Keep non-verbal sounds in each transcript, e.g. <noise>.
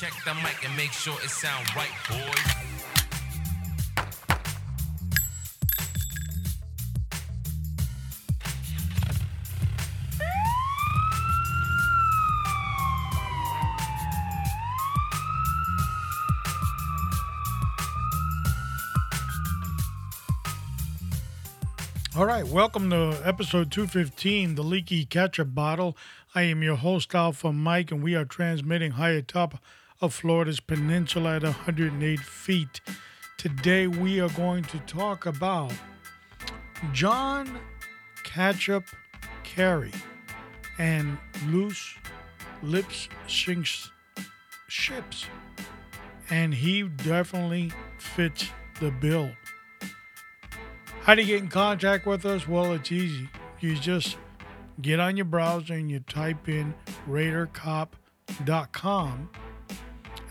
Check the mic and make sure it sound right, boys. All right, welcome to episode 215, The Leaky Ketchup Bottle. I am your host, Alpha Mike, and we are transmitting high atop of Florida's peninsula at 108 feet. Today, we are going to talk about John Ketchup Kerry and loose lips sinks ships. And he definitely fits the bill. How do you get in contact with us? Well, it's easy. You just get on your browser and you type in RaiderCop.com,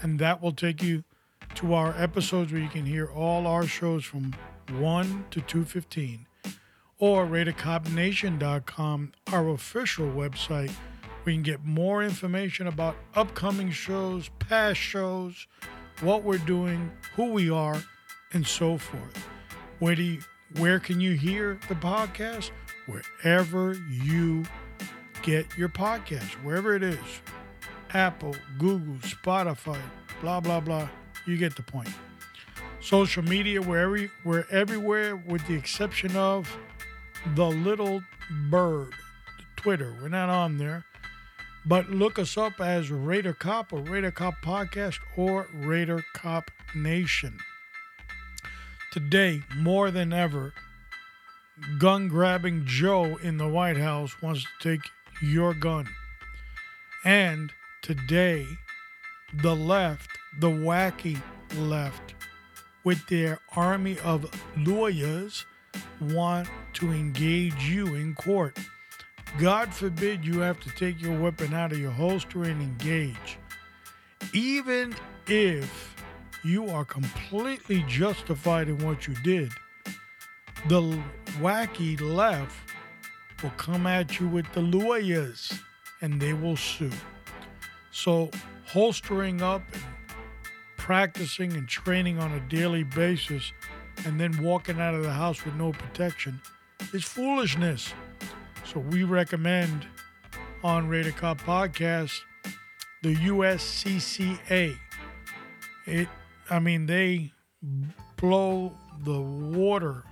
and that will take you to our episodes where you can hear all our shows from 1 to 215, or RaiderCopNation.com, our official website, where you can get more information about upcoming shows, past shows, what we're doing, who we are, and so forth. Where do you where can you hear the podcast? Wherever you get your podcast, wherever it is Apple, Google, Spotify, blah, blah, blah. You get the point. Social media, wherever, we're everywhere with the exception of the little bird, Twitter. We're not on there. But look us up as Raider Cop or Raider Cop Podcast or Raider Cop Nation. Today, more than ever, gun grabbing Joe in the White House wants to take your gun. And today, the left, the wacky left, with their army of lawyers, want to engage you in court. God forbid you have to take your weapon out of your holster and engage. Even if you are completely justified in what you did. The wacky left will come at you with the lawyers and they will sue. So, holstering up and practicing and training on a daily basis and then walking out of the house with no protection is foolishness. So, we recommend on Raider Cop Podcast the USCCA. It I mean, they blow the water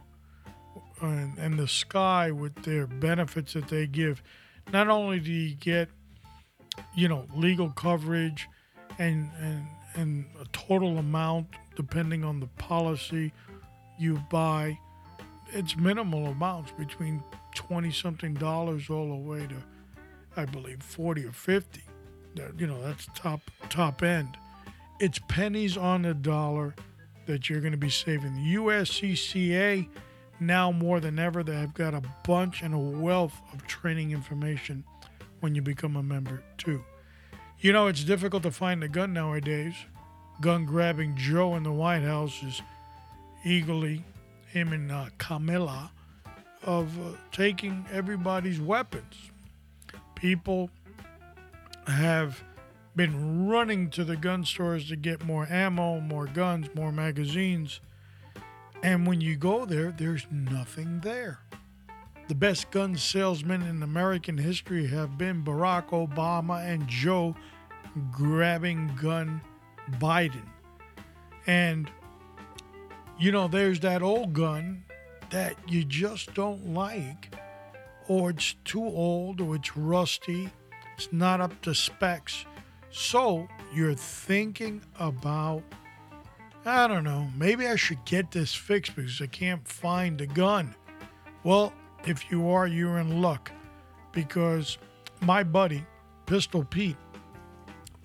and, and, the sky with their benefits that they give. Not only do you get, you know, legal coverage and, and, and a total amount depending on the policy you buy, it's minimal amounts between 20 something dollars all the way to, I believe, 40 or 50. That, You know, that's top top end it's pennies on the dollar that you're going to be saving. The USCCA, now more than ever, they have got a bunch and a wealth of training information when you become a member, too. You know, it's difficult to find a gun nowadays. Gun grabbing Joe in the White House is eagerly, him and uh, Camilla, of uh, taking everybody's weapons. People have been running to the gun stores to get more ammo, more guns, more magazines. And when you go there, there's nothing there. The best gun salesmen in American history have been Barack Obama and Joe grabbing gun Biden. And, you know, there's that old gun that you just don't like, or it's too old, or it's rusty, it's not up to specs so you're thinking about, I don't know, maybe I should get this fixed because I can't find a gun. Well, if you are, you're in luck because my buddy, Pistol Pete,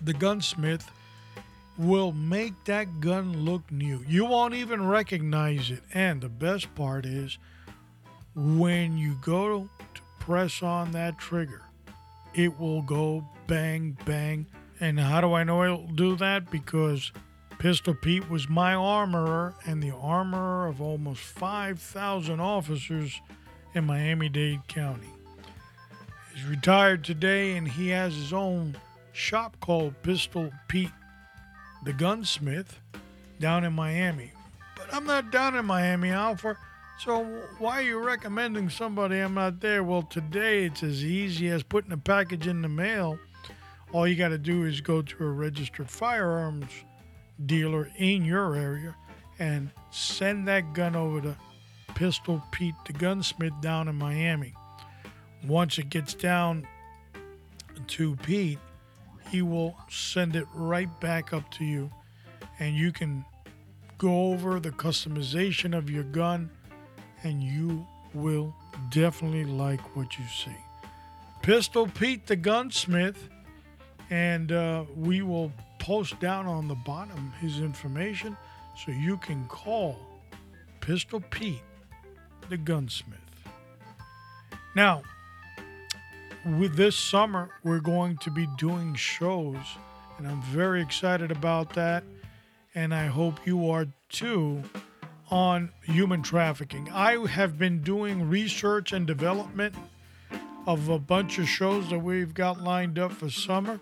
the gunsmith, will make that gun look new. You won't even recognize it. And the best part is when you go to press on that trigger, it will go bang, bang and how do I know it'll do that? Because Pistol Pete was my armorer and the armorer of almost 5,000 officers in Miami Dade County. He's retired today and he has his own shop called Pistol Pete the gunsmith, down in Miami. But I'm not down in Miami, Alpha. So why are you recommending somebody I'm not there? Well, today it's as easy as putting a package in the mail. All you got to do is go to a registered firearms dealer in your area and send that gun over to Pistol Pete the gunsmith down in Miami. Once it gets down to Pete, he will send it right back up to you and you can go over the customization of your gun and you will definitely like what you see. Pistol Pete the gunsmith and uh, we will post down on the bottom his information so you can call Pistol Pete the gunsmith. Now, with this summer, we're going to be doing shows, and I'm very excited about that. And I hope you are too on human trafficking. I have been doing research and development of a bunch of shows that we've got lined up for summer.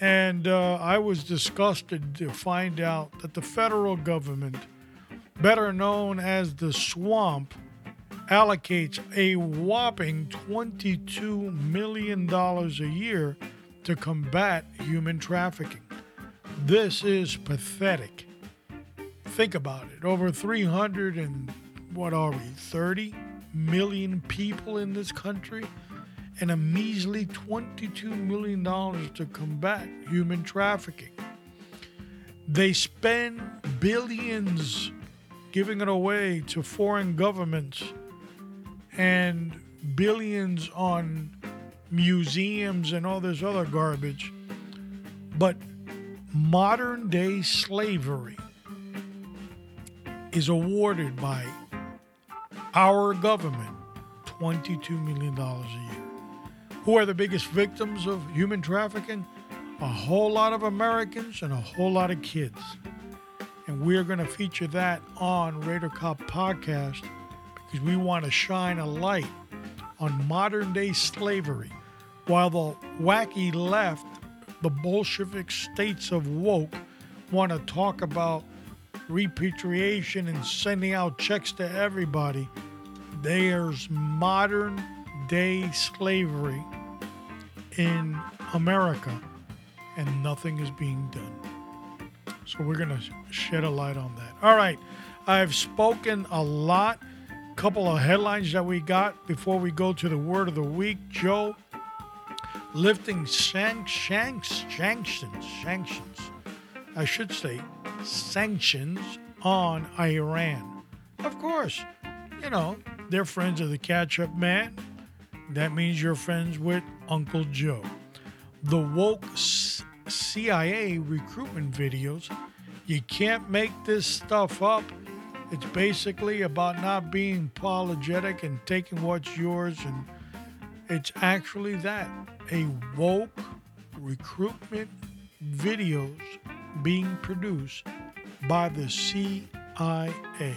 And uh, I was disgusted to find out that the federal government, better known as the swamp, allocates a whopping $22 million a year to combat human trafficking. This is pathetic. Think about it. Over 300 and what are we, 30 million people in this country, and a measly $22 million to combat human trafficking. They spend billions giving it away to foreign governments and billions on museums and all this other garbage. But modern day slavery is awarded by our government $22 million a year. Who are the biggest victims of human trafficking? A whole lot of Americans and a whole lot of kids. And we're going to feature that on Raider Cop Podcast we want to shine a light on modern day slavery while the wacky left, the Bolshevik states of woke, want to talk about repatriation and sending out checks to everybody. There's modern day slavery in America, and nothing is being done. So we're going to shed a light on that. All right, I've spoken a lot couple of headlines that we got before we go to the word of the week. Joe, lifting shank, shanks, sanctions, sanctions, I should say, sanctions on Iran. Of course, you know, they're friends of the catch up man. That means you're friends with Uncle Joe. The woke CIA recruitment videos, you can't make this stuff up it's basically about not being apologetic and taking what's yours, and it's actually that a woke recruitment videos being produced by the CIA.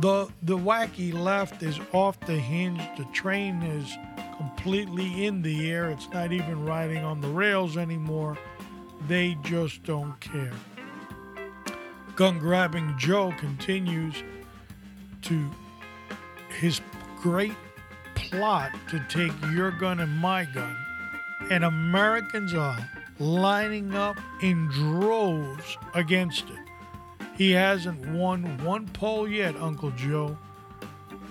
The the wacky left is off the hinge. The train is completely in the air. It's not even riding on the rails anymore. They just don't care gun grabbing Joe continues to his great plot to take your gun and my gun, and Americans are lining up in droves against it. He hasn't won one poll yet, Uncle Joe.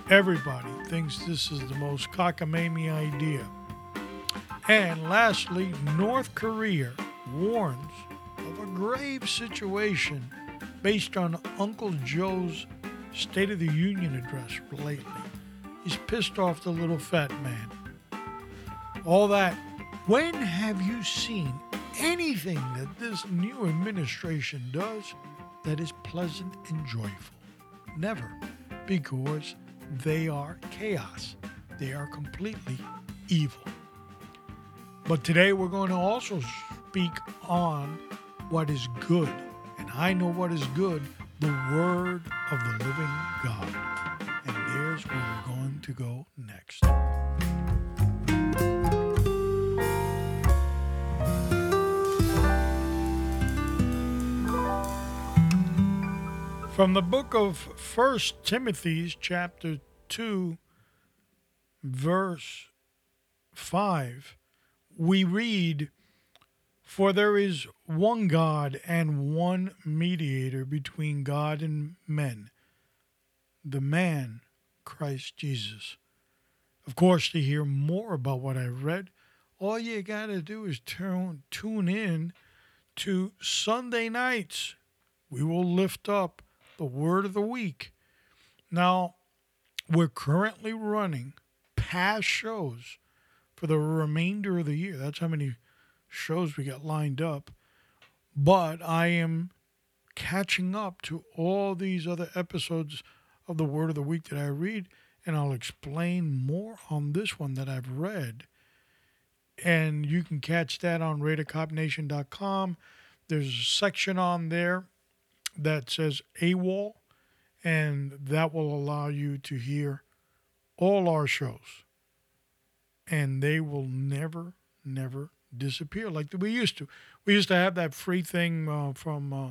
Everybody thinks this is the most cockamamie idea. And lastly, North Korea warns of a grave situation based on Uncle Joe's State of the Union address lately. He's pissed off the little fat man. All that. When have you seen anything that this new administration does that is pleasant and joyful? Never, because they are chaos. They are completely evil. But today we're going to also speak on what is good I know what is good, the word of the living God. And there's where we're going to go next. From the book of First Timothy, chapter 2, verse 5, we read, For there is one God and one mediator between God and men, the man, Christ Jesus. Of course, to hear more about what I read, all you got to do is turn, tune in to Sunday nights. We will lift up the word of the week. Now, we're currently running past shows for the remainder of the year. That's how many shows we got lined up. But I am catching up to all these other episodes of the Word of the Week that I read, and I'll explain more on this one that I've read. And you can catch that on RadarCopNation.com. There's a section on there that says AWOL, and that will allow you to hear all our shows. And they will never, never disappear like we used to. We used to have that free thing uh, from uh,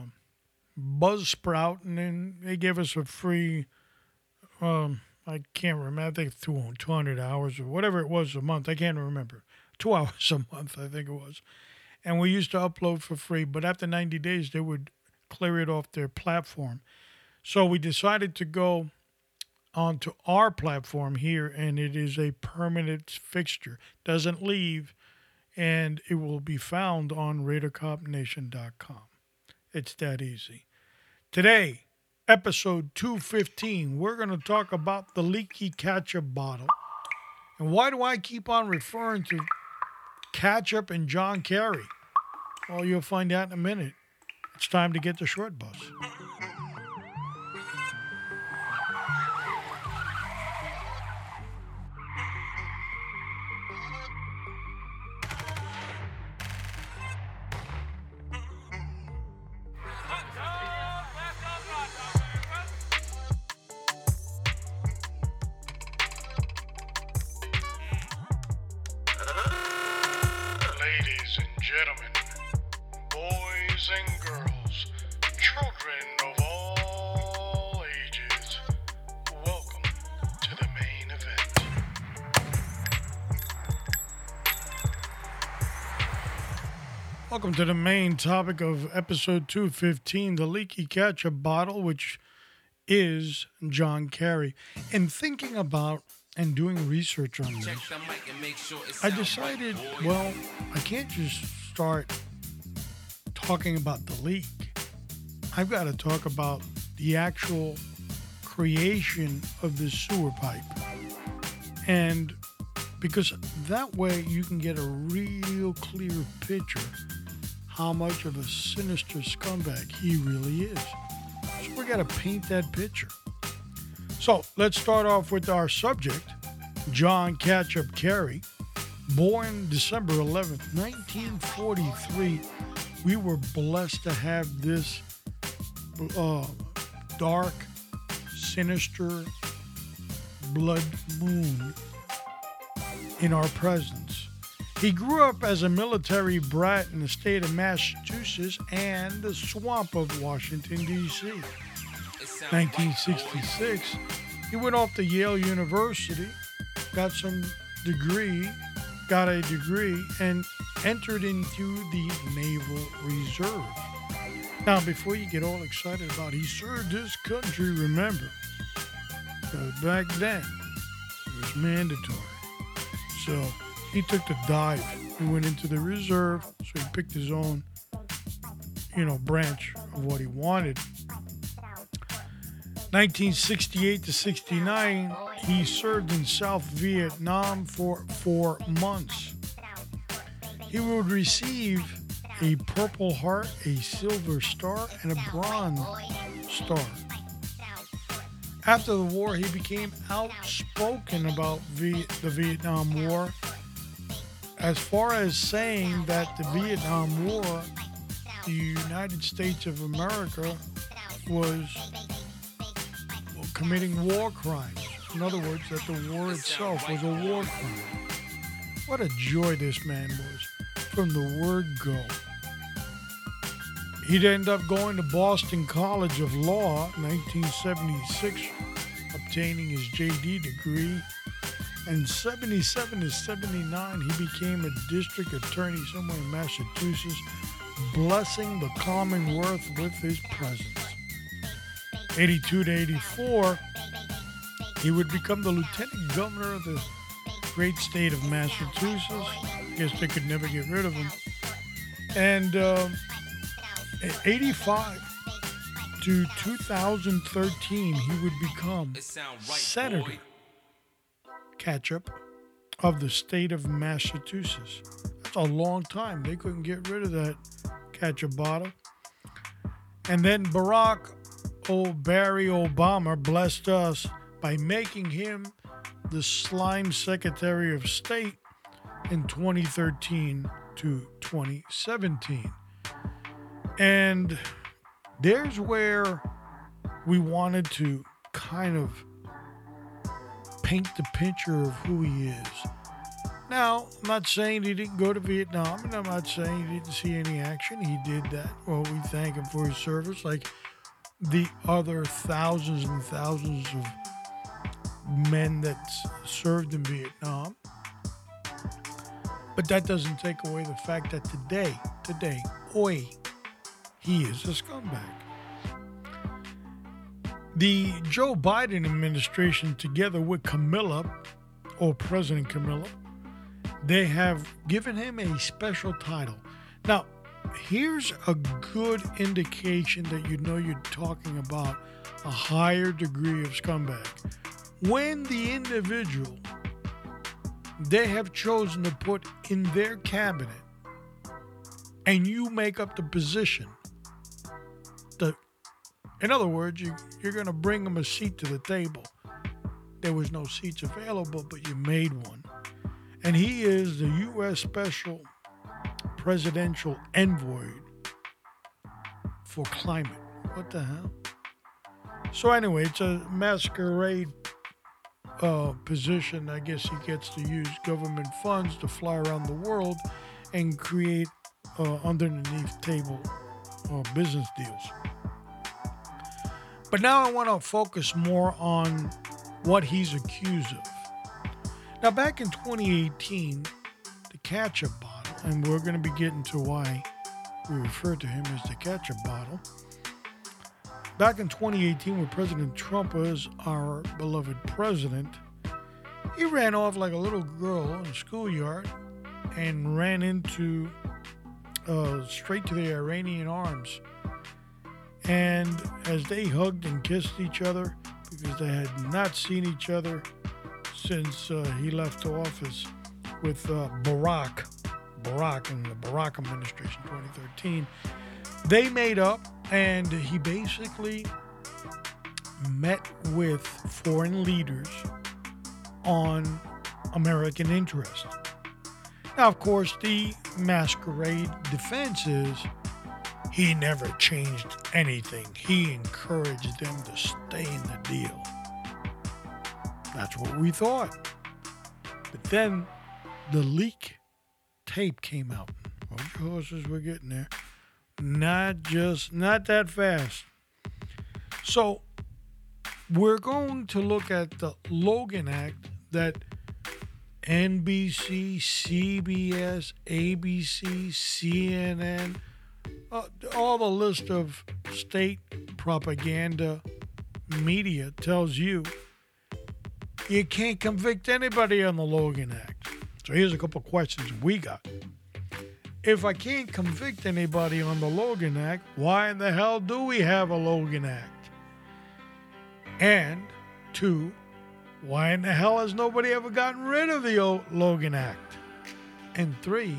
Buzzsprout, and then they gave us a free, um, I can't remember, I think 200 hours or whatever it was a month. I can't remember. Two <laughs> hours a month, I think it was. And we used to upload for free, but after 90 days, they would clear it off their platform. So we decided to go onto our platform here, and it is a permanent fixture. Doesn't leave, and it will be found on RadarCopNation.com. It's that easy. Today, episode 215, we're going to talk about the leaky ketchup bottle. And why do I keep on referring to ketchup and John Kerry? Well, you'll find out in a minute. It's time to get the short bus. Welcome to the main topic of episode 215 the leaky ketchup bottle, which is John Kerry. And thinking about and doing research on this, Check the mic and make sure I decided, right, well, I can't just start talking about the leak. I've got to talk about the actual creation of the sewer pipe. And because that way you can get a real clear picture how much of a sinister scumbag he really is. So we got to paint that picture. So let's start off with our subject, John Ketchup Kerry. Born December 11th, 1943, we were blessed to have this uh, dark, sinister blood moon in our presence. He grew up as a military brat in the state of Massachusetts and the swamp of Washington, D.C. It sound right, boys. 1966, he went off to Yale University, got some degree, got a degree, and entered into the Naval Reserve. Now, before you get all excited about he served his country, remember, back then it was mandatory. So he took the dive. He went into the reserve, so he picked his own, you know, branch of what he wanted. 1968 to 69, he served in South Vietnam for four months. He would receive a Purple Heart, a Silver Star, and a Bronze Star. After the war, he became outspoken about the Vietnam War, as far as saying that the Vietnam War, the United States of America, was committing war crimes. In other words, that the war itself was a war crime. What a joy this man was from the word go. He'd end up going to Boston College of Law in 1976, obtaining his JD degree. And 77 to 79, he became a district attorney somewhere in Massachusetts, blessing the Commonwealth with his presence. 82 to 84, he would become the lieutenant governor of the great state of Massachusetts. I guess they could never get rid of him. And um, 85 to 2013, he would become senator Ketchup of the state of Massachusetts. That's a long time. They couldn't get rid of that ketchup bottle. And then Barack O. Barry Obama blessed us by making him the slime Secretary of State in 2013 to 2017. And there's where we wanted to kind of paint the picture of who he is. Now, I'm not saying he didn't go to Vietnam, and I'm not saying he didn't see any action. He did that. Well, we thank him for his service, like the other thousands and thousands of men that served in Vietnam. But that doesn't take away the fact that today, today, oi, he is a scumbag. The Joe Biden administration, together with Camilla, or President Camilla, they have given him a special title. Now, here's a good indication that you know you're talking about a higher degree of scumbag. When the individual they have chosen to put in their cabinet and you make up the position, in other words, you, you're going to bring them a seat to the table. There was no seats available, but you made one. And he is the U.S. Special Presidential Envoy for Climate. What the hell? So, anyway, it's a masquerade uh, position. I guess he gets to use government funds to fly around the world and create uh, underneath table uh, business deals. But now I want to focus more on what he's accused of. Now, back in 2018, the ketchup bottle, and we're going to be getting to why we refer to him as the ketchup bottle. Back in 2018, when President Trump was our beloved president, he ran off like a little girl in a schoolyard and ran into uh, straight to the Iranian arms. And as they hugged and kissed each other, because they had not seen each other since uh, he left office with uh, Barack, Barack in the Barack administration 2013, they made up and he basically met with foreign leaders on American interest. Now, of course, the masquerade defense is he never changed anything. He encouraged them to stay in the deal. That's what we thought. But then the leak tape came out. Hold your horses, we're getting there. Not just, not that fast. So we're going to look at the Logan Act that NBC, CBS, ABC, CNN, uh, all the list of state propaganda media tells you you can't convict anybody on the Logan Act. So here's a couple questions we got. If I can't convict anybody on the Logan Act, why in the hell do we have a Logan Act? And two, why in the hell has nobody ever gotten rid of the old Logan Act? And three,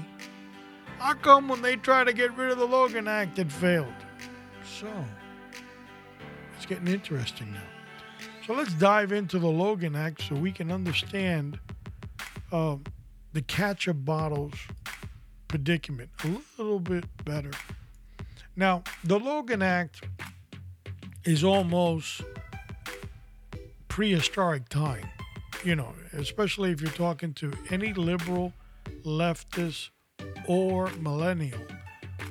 how come when they try to get rid of the Logan Act it failed? So, it's getting interesting now. So let's dive into the Logan Act so we can understand uh, the ketchup bottles predicament a little bit better. Now, the Logan Act is almost prehistoric time, you know, especially if you're talking to any liberal, leftist, or millennial.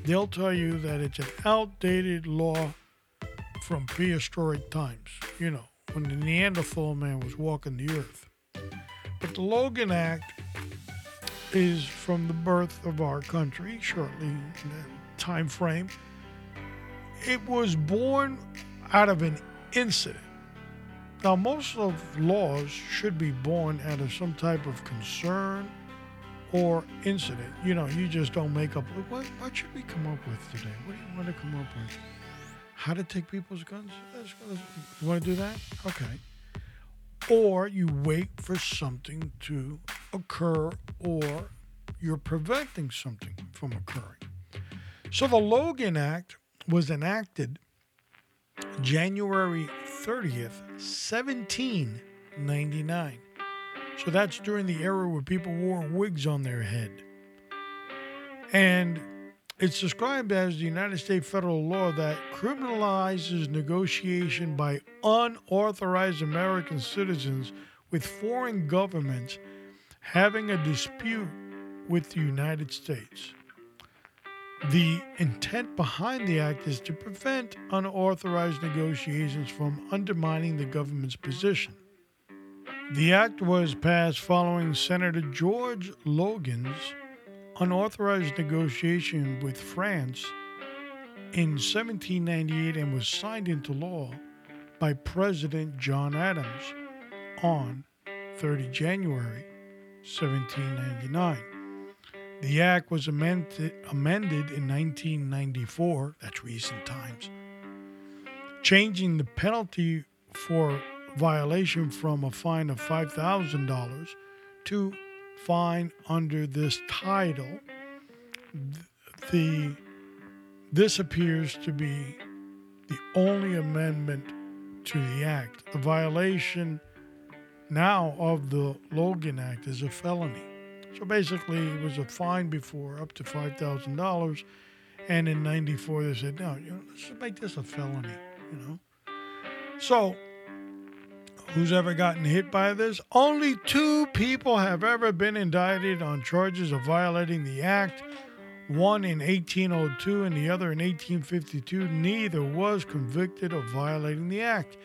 they'll tell you that it's an outdated law from prehistoric times, you know, when the Neanderthal man was walking the earth. But the Logan Act is from the birth of our country, shortly in that time frame. It was born out of an incident. Now, most of laws should be born out of some type of concern or incident. You know, you just don't make up. What, what should we come up with today? What do you want to come up with? How to take people's guns? You want to do that? Okay. Or you wait for something to occur, or you're preventing something from occurring. So the Logan Act was enacted January 30th, 1799. So that's during the era where people wore wigs on their head. And it's described as the United States federal law that criminalizes negotiation by unauthorized American citizens with foreign governments having a dispute with the United States. The intent behind the act is to prevent unauthorized negotiations from undermining the government's position. The act was passed following Senator George Logan's unauthorized negotiation with France in 1798 and was signed into law by President John Adams on 30 January 1799. The act was amended, amended in 1994, that's recent times, changing the penalty for violation from a fine of $5,000 to fine under this title. The this appears to be the only amendment to the act. The violation now of the Logan Act is a felony. So basically, it was a fine before up to $5,000. And in 94, they said, no, you know, let's make this a felony, you know. So who's ever gotten hit by this. Only two people have ever been indicted on charges of violating the act. One in 1802 and the other in 1852. Neither was convicted of violating the act.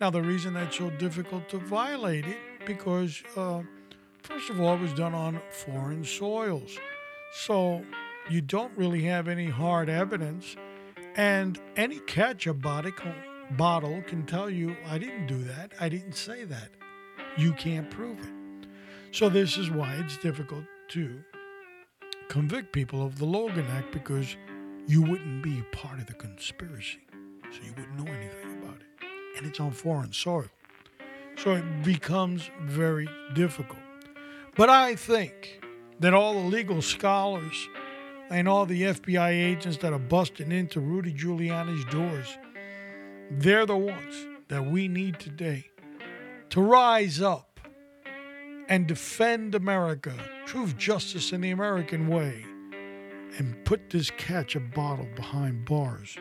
Now, the reason that's so difficult to violate it because, uh, first of all, it was done on foreign soils, so you don't really have any hard evidence, and any catch a body it bottle can tell you, I didn't do that. I didn't say that. You can't prove it. So, this is why it's difficult to convict people of the Logan Act because you wouldn't be part of the conspiracy. So, you wouldn't know anything about it. And it's on foreign soil. So, it becomes very difficult. But I think that all the legal scholars and all the FBI agents that are busting into Rudy Giuliani's doors they're the ones that we need today to rise up and defend America, truth, justice, and the American way, and put this catch a bottle behind bars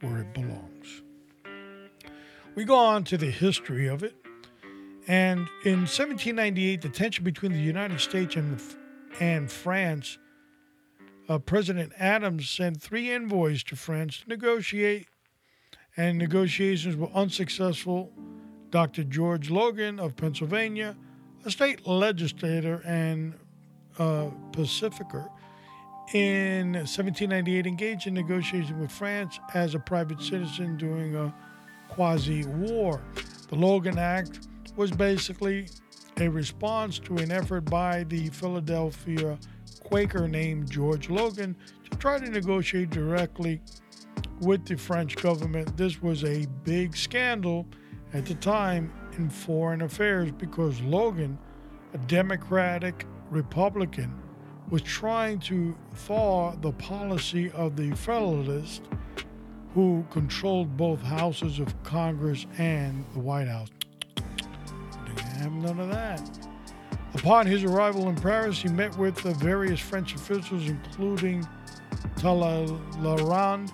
where it belongs. We go on to the history of it. And in 1798, the tension between the United States and, and France, uh, President Adams sent three envoys to France to negotiate and negotiations were unsuccessful. Dr. George Logan of Pennsylvania, a state legislator and uh, pacificer, in 1798 engaged in negotiations with France as a private citizen during a quasi war. The Logan Act was basically a response to an effort by the Philadelphia Quaker named George Logan to try to negotiate directly with the French government. This was a big scandal at the time in foreign affairs because Logan, a Democratic Republican, was trying to thaw the policy of the Federalists who controlled both houses of Congress and the White House. Didn't have none of that. Upon his arrival in Paris, he met with the various French officials, including Talleyrand,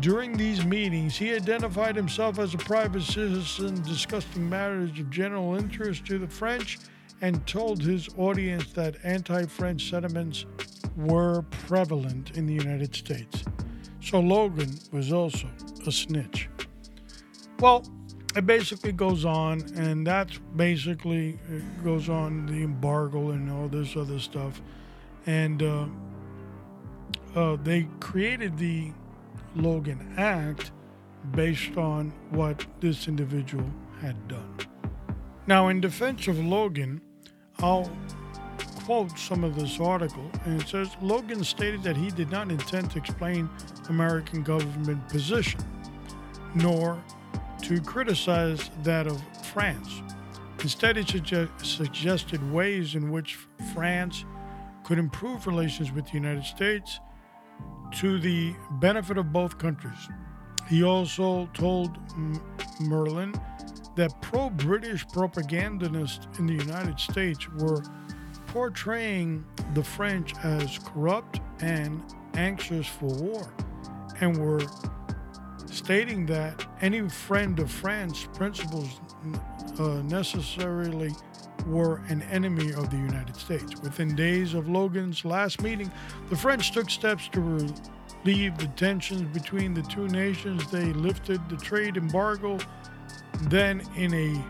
during these meetings, he identified himself as a private citizen discussing matters of general interest to the French and told his audience that anti French sentiments were prevalent in the United States. So Logan was also a snitch. Well, it basically goes on, and that's basically goes on the embargo and all this other stuff. And uh, uh, they created the Logan Act based on what this individual had done. Now, in defense of Logan, I'll quote some of this article, and it says Logan stated that he did not intend to explain American government position, nor to criticize that of France. Instead, he suge- suggested ways in which France could improve relations with the United States to the benefit of both countries. He also told M- Merlin that pro British propagandists in the United States were portraying the French as corrupt and anxious for war, and were stating that any friend of France principles uh, necessarily were an enemy of the United States. Within days of Logan's last meeting, the French took steps to relieve the tensions between the two nations. They lifted the trade embargo then in a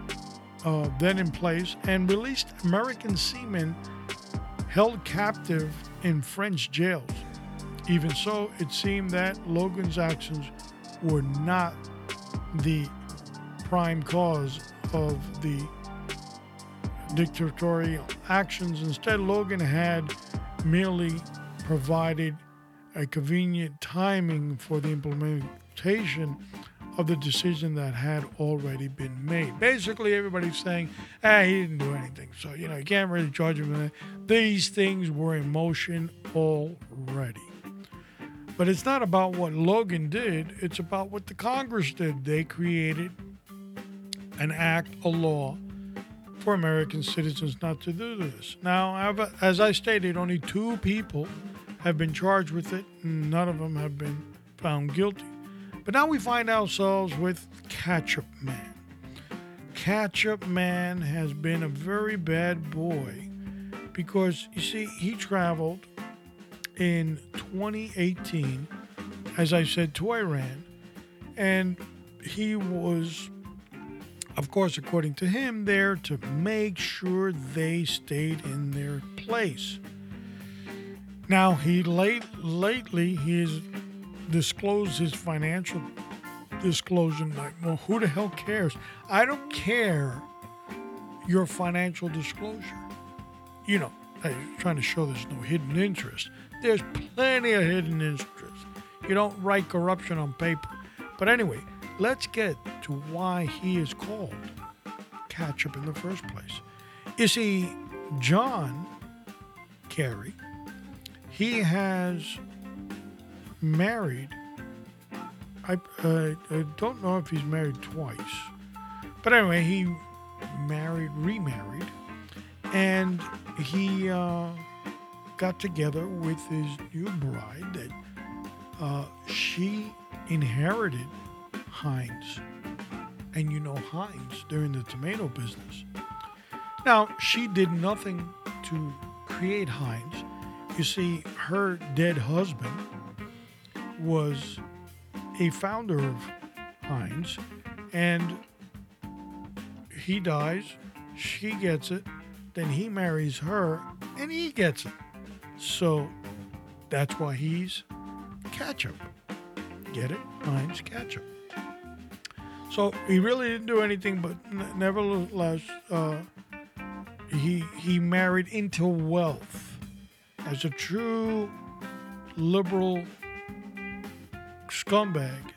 uh, then in place and released American seamen held captive in French jails. Even so, it seemed that Logan's actions were not the prime cause of the dictatorial actions. Instead, Logan had merely provided a convenient timing for the implementation of the decision that had already been made. Basically, everybody's saying, ah, he didn't do anything. So, you know, you can't really charge him. These things were in motion already. But it's not about what Logan did, it's about what the Congress did. They created an act, a law for American citizens not to do this. Now, as I stated, only two people have been charged with it, and none of them have been found guilty. But now we find ourselves with Ketchup Man. Ketchup Man has been a very bad boy because, you see, he traveled in 2018, as I said, to Iran, and he was, of course, according to him, there to make sure they stayed in their place. Now, he late, lately, he has disclosed his financial disclosure. Like, well, who the hell cares? I don't care your financial disclosure. You know, trying to show there's no hidden interest. There's plenty of hidden interest. You don't write corruption on paper. But anyway, let's get to why he is called Ketchup in the first place. You see, John Kerry, he has married. I, uh, I don't know if he's married twice, but anyway, he married, remarried, and he uh, got together with his new bride that uh, she inherited Heinz. And you know Heinz, they're in the tomato business. Now, she did nothing to create Heinz. You see, her dead husband was a founder of Heinz, and he dies, she gets it, then he marries her, and he gets it. So that's why he's ketchup. Get it? Heinz ketchup. So he really didn't do anything, but nevertheless, uh, he he married into wealth as a true liberal scumbag,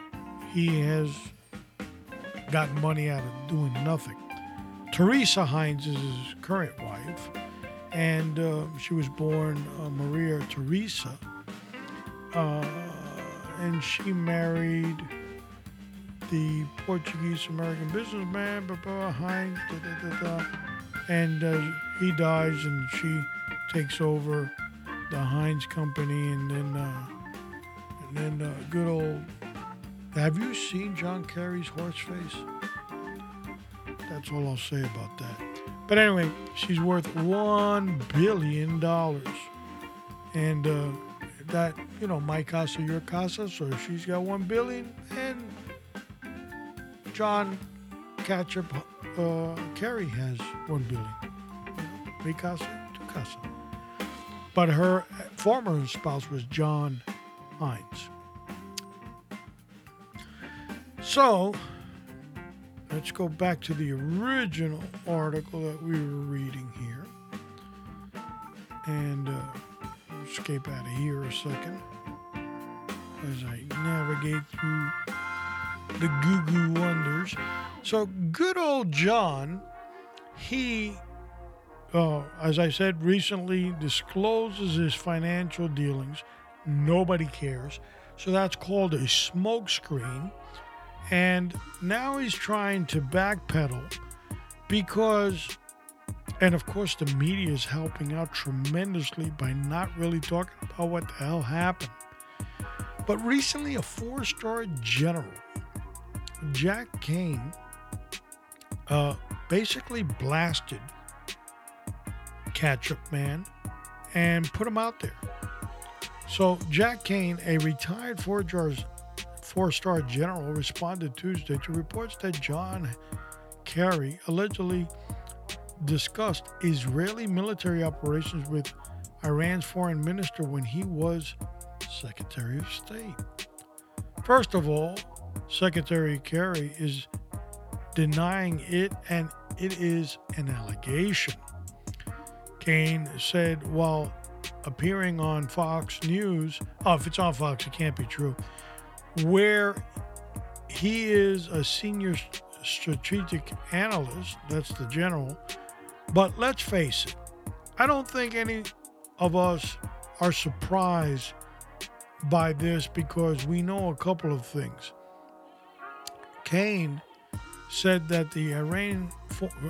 he has got money out of doing nothing. Teresa Heinz is his current wife, and uh, she was born uh, Maria Teresa, uh, and she married the Portuguese American businessman, da, and uh, he dies, and she takes over the Heinz company, and then uh, and then uh, good old. Have you seen John Kerry's horse face? That's all I'll say about that. But anyway, she's worth one billion dollars, and uh, that you know my casa, your casa. So she's got one billion, and John Ketchup uh, Kerry has one know, mi casa, tu casa. But her former spouse was John Heinz. So let's go back to the original article that we were reading here. And uh, escape out of here a second as I navigate through the goo goo wonders. So, good old John, he, uh, as I said recently, discloses his financial dealings. Nobody cares. So, that's called a smokescreen. And now he's trying to backpedal because, and of course, the media is helping out tremendously by not really talking about what the hell happened. But recently, a four star general, Jack Kane, uh, basically blasted Ketchup Man and put him out there. So, Jack Kane, a retired four stars four star general responded Tuesday to reports that John Kerry allegedly discussed Israeli military operations with Iran's foreign minister when he was Secretary of State. First of all, Secretary Kerry is denying it, and it is an allegation. Kane said while appearing on Fox News, oh, if it's on Fox, it can't be true where he is a senior strategic analyst, that's the general. But let's face it, I don't think any of us are surprised by this because we know a couple of things. Kane said that the Iran,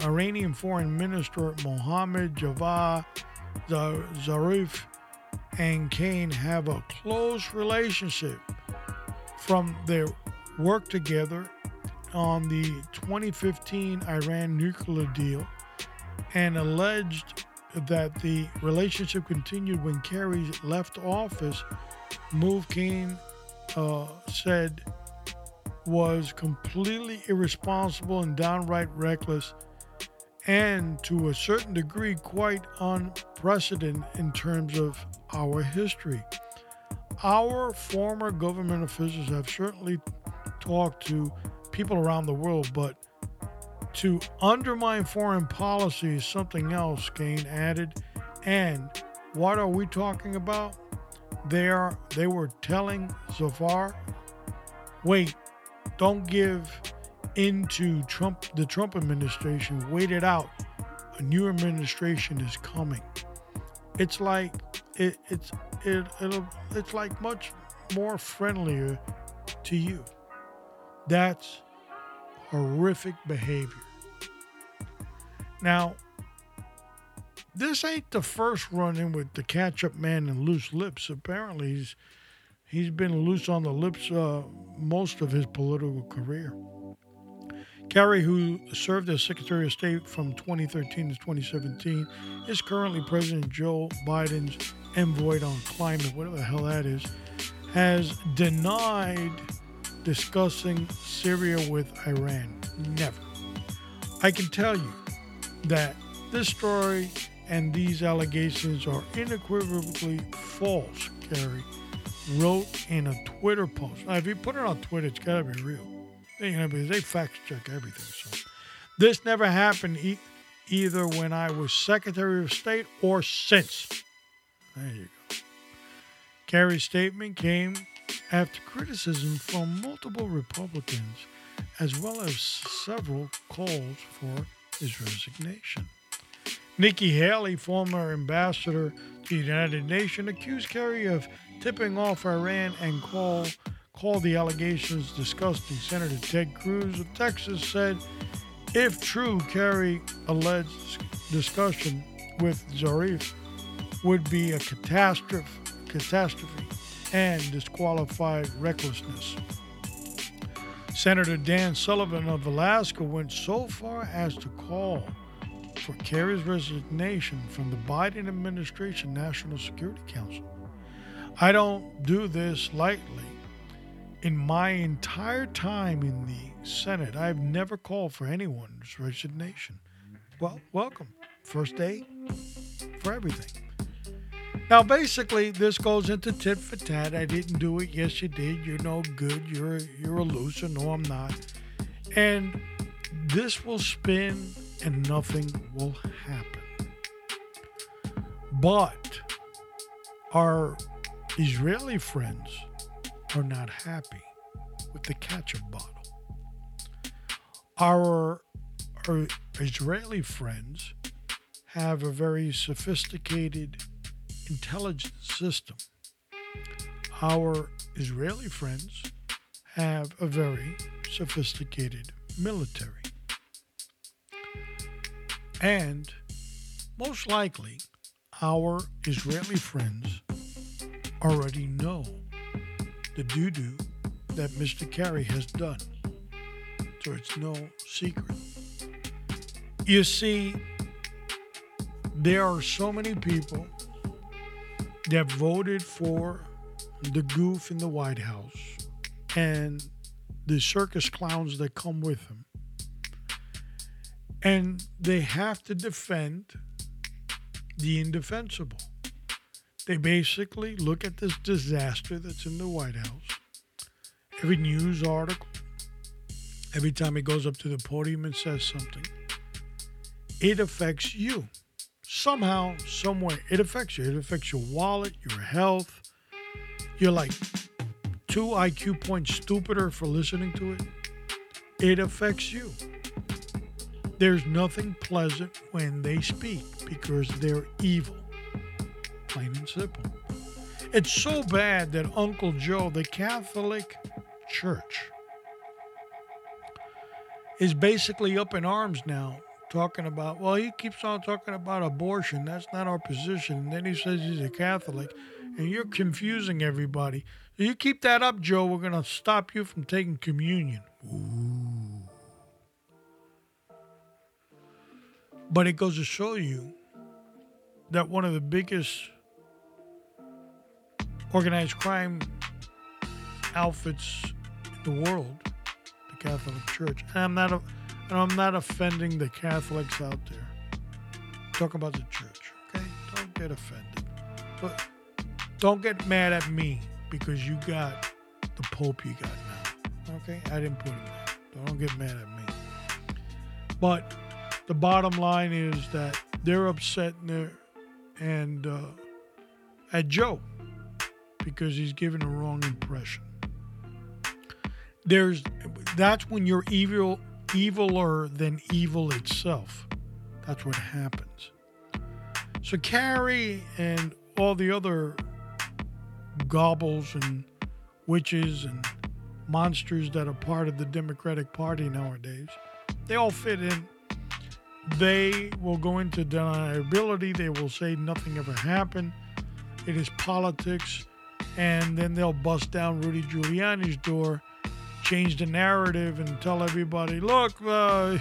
Iranian Foreign Minister Mohammad Javad Zarif and Kane have a close relationship from their work together on the 2015 Iran nuclear deal and alleged that the relationship continued when Kerry left office. Move Kane uh, said was completely irresponsible and downright reckless, and to a certain degree, quite unprecedented in terms of our history. Our former government officials have certainly talked to people around the world, but to undermine foreign policy is something else, Kane added. And what are we talking about? They are they were telling Zafar, wait, don't give into Trump the Trump administration. Wait it out. A new administration is coming. It's like it, it's it, it'll it's like much more friendlier to you. That's horrific behavior. Now, this ain't the first run in with the catch-up man and loose lips. Apparently, he's he's been loose on the lips uh, most of his political career. Kerry, who served as Secretary of State from 2013 to 2017, is currently President Joe Biden's envoy on climate, whatever the hell that is, has denied discussing Syria with Iran. Never. I can tell you that this story and these allegations are unequivocally false, Kerry wrote in a Twitter post. Now, if you put it on Twitter, it's got to be real. You know, because they fact check everything. So this never happened e- either when I was Secretary of State or since. There you go. Kerry's statement came after criticism from multiple Republicans, as well as several calls for his resignation. Nikki Haley, former ambassador to the United Nations, accused Kerry of tipping off Iran and call, called the allegations disgusting. Senator Ted Cruz of Texas said, if true, Kerry alleged discussion with Zarif would be a catastrophe, catastrophe and disqualified recklessness. Senator Dan Sullivan of Alaska went so far as to call for Kerry's resignation from the Biden administration National Security Council. I don't do this lightly. In my entire time in the Senate, I've never called for anyone's resignation. Well, welcome. First day for everything. Now, basically, this goes into tit for tat. I didn't do it. Yes, you did. You're no good. You're you're a loser. No, I'm not. And this will spin, and nothing will happen. But our Israeli friends are not happy with the ketchup bottle. Our, our Israeli friends have a very sophisticated intelligence system. Our Israeli friends have a very sophisticated military. And most likely, our Israeli friends already know the doo doo that Mr. Kerry has done. So it's no secret. You see, there are so many people that voted for the goof in the White House and the circus clowns that come with him. And they have to defend the indefensible. They basically look at this disaster that's in the White House. Every news article, every time he goes up to the podium and says something, it affects you. Somehow, somewhere, it affects you. It affects your wallet, your health. You're like two IQ points stupider for listening to it. It affects you. There's nothing pleasant when they speak because they're evil. Plain and simple. It's so bad that Uncle Joe, the Catholic Church, is basically up in arms now, talking about, well, he keeps on talking about abortion. That's not our position. And then he says he's a Catholic, and you're confusing everybody. So you keep that up, Joe, we're going to stop you from taking communion. Ooh. But it goes to show you that one of the biggest organized crime outfits in the world, the Catholic Church. And I'm not, and I'm not offending the Catholics out there. Talk about the church, okay? Don't get offended, but don't get mad at me because you got the Pope you got now. Okay, I didn't put him there. Don't get mad at me. But the bottom line is that they're upset and, they're, and uh, at Joe because he's given a wrong impression. There's that's when you're evil eviler than evil itself. That's what happens. So Kerry and all the other gobbles and witches and monsters that are part of the Democratic Party nowadays, they all fit in. They will go into deniability. They will say nothing ever happened. It is politics and then they'll bust down Rudy Giuliani's door, change the narrative, and tell everybody, look, uh,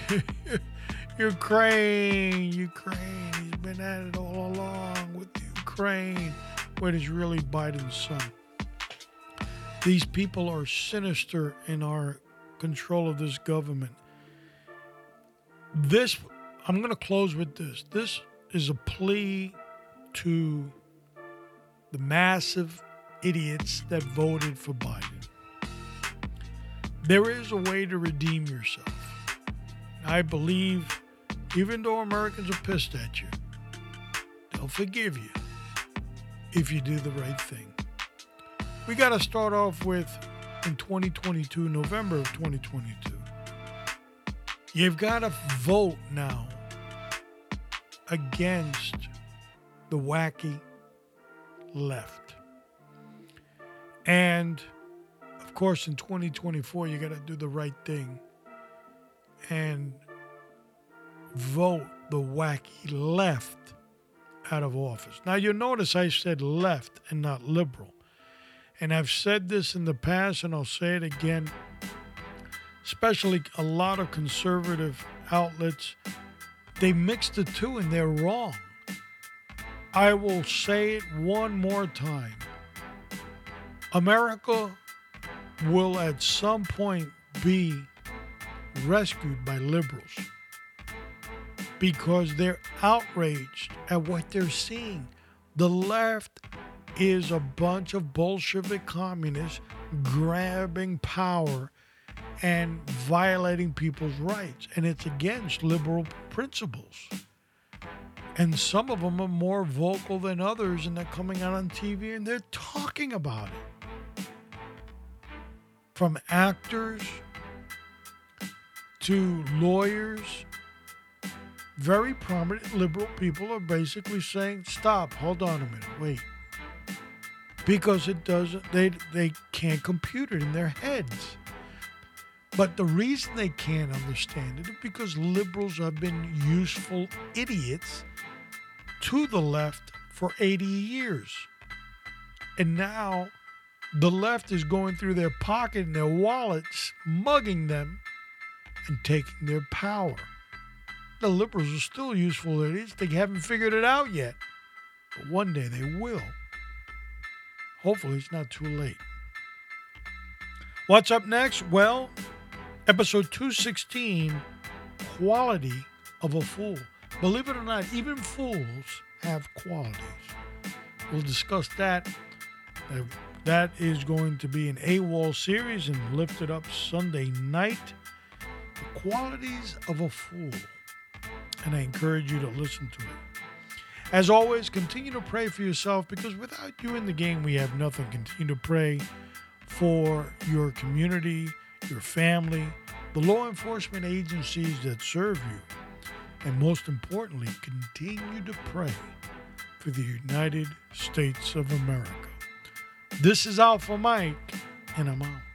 <laughs> Ukraine, Ukraine, he's been at it all along with Ukraine, when it's really Biden's son. These people are sinister in our control of this government. This, I'm going to close with this. This is a plea to the massive idiots that voted for Biden. There is a way to redeem yourself. I believe, even though Americans are pissed at you, they'll forgive you if you do the right thing. We got to start off with in 2022, November of 2022. You've got to vote now against the wacky left. And of course, in 2024, you got to do the right thing and vote the wacky left out of office. Now, you'll notice I said left and not liberal. And I've said this in the past, and I'll say it again, especially a lot of conservative outlets They mix the two and they're wrong. I will say it one more time. America will at some point be rescued by liberals because they're outraged at what they're seeing. The left is a bunch of Bolshevik communists grabbing power and violating people's rights, and it's against liberal principles. And some of them are more vocal than others, and they're coming out on TV and they're talking about it. From actors to lawyers, very prominent liberal people are basically saying, stop, hold on a minute, wait. Because it doesn't, they, they can't compute it in their heads. But the reason they can't understand it is because liberals have been useful idiots to the left for 80 years. And now the left is going through their pocket and their wallets, mugging them and taking their power. The liberals are still useful idiots. They haven't figured it out yet. But one day they will. Hopefully, it's not too late. What's up next? Well, episode 216 Quality of a Fool. Believe it or not, even fools have qualities. We'll discuss that. That is going to be an AWOL series and lifted up Sunday night. The qualities of a fool. And I encourage you to listen to it. As always, continue to pray for yourself because without you in the game, we have nothing. Continue to pray for your community, your family, the law enforcement agencies that serve you and most importantly, continue to pray for the United States of America. This is Alpha Mike, and I'm out.